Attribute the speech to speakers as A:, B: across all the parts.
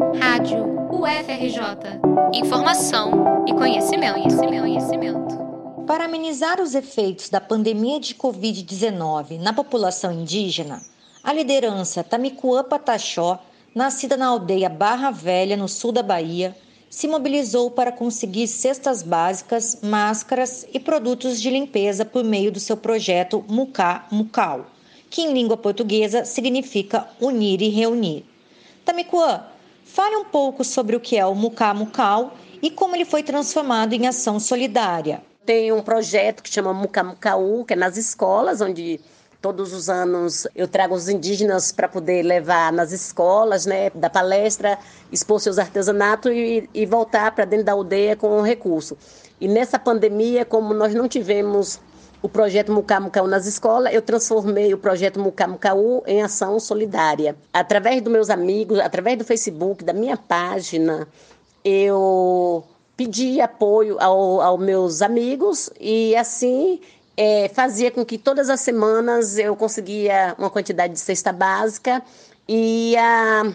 A: Rádio UFRJ. Informação e conhecimento, conhecimento, conhecimento.
B: Para amenizar os efeitos da pandemia de Covid-19 na população indígena, a liderança Tamicuã Pataxó, nascida na aldeia Barra Velha, no sul da Bahia, se mobilizou para conseguir cestas básicas, máscaras e produtos de limpeza por meio do seu projeto Mucá Mucal, que em língua portuguesa significa unir e reunir. Tamicuã, fale um pouco sobre o que é o Mucá e como ele foi transformado em ação solidária.
C: Tem um projeto que chama Mucá que é nas escolas, onde Todos os anos eu trago os indígenas para poder levar nas escolas, né, da palestra, expor seus artesanatos e, e voltar para dentro da aldeia com o recurso. E nessa pandemia, como nós não tivemos o projeto Mucamucaú nas escolas, eu transformei o projeto Mucamucaú em ação solidária. Através dos meus amigos, através do Facebook, da minha página, eu pedi apoio aos ao meus amigos e assim é, fazia com que todas as semanas eu conseguia uma quantidade de cesta básica e ia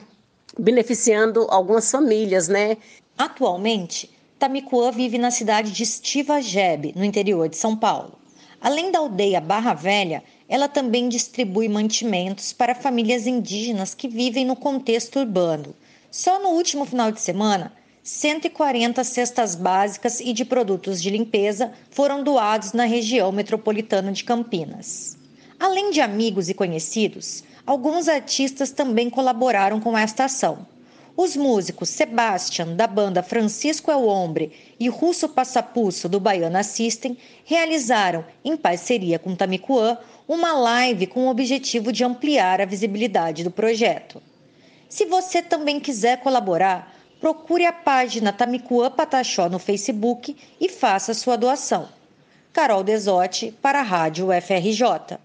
C: beneficiando algumas famílias, né?
B: Atualmente, Tamicuã vive na cidade de Estivajebe, no interior de São Paulo. Além da aldeia Barra Velha, ela também distribui mantimentos para famílias indígenas que vivem no contexto urbano. Só no último final de semana, 140 cestas básicas e de produtos de limpeza foram doados na região metropolitana de Campinas. Além de amigos e conhecidos, alguns artistas também colaboraram com esta ação. Os músicos Sebastian, da banda Francisco El Hombre, e Russo Passapusso, do Baiana System, realizaram, em parceria com Tamicuã, uma live com o objetivo de ampliar a visibilidade do projeto. Se você também quiser colaborar, procure a página Tamicuã Pataxó no Facebook e faça sua doação. Carol Desotti para a Rádio FRJ.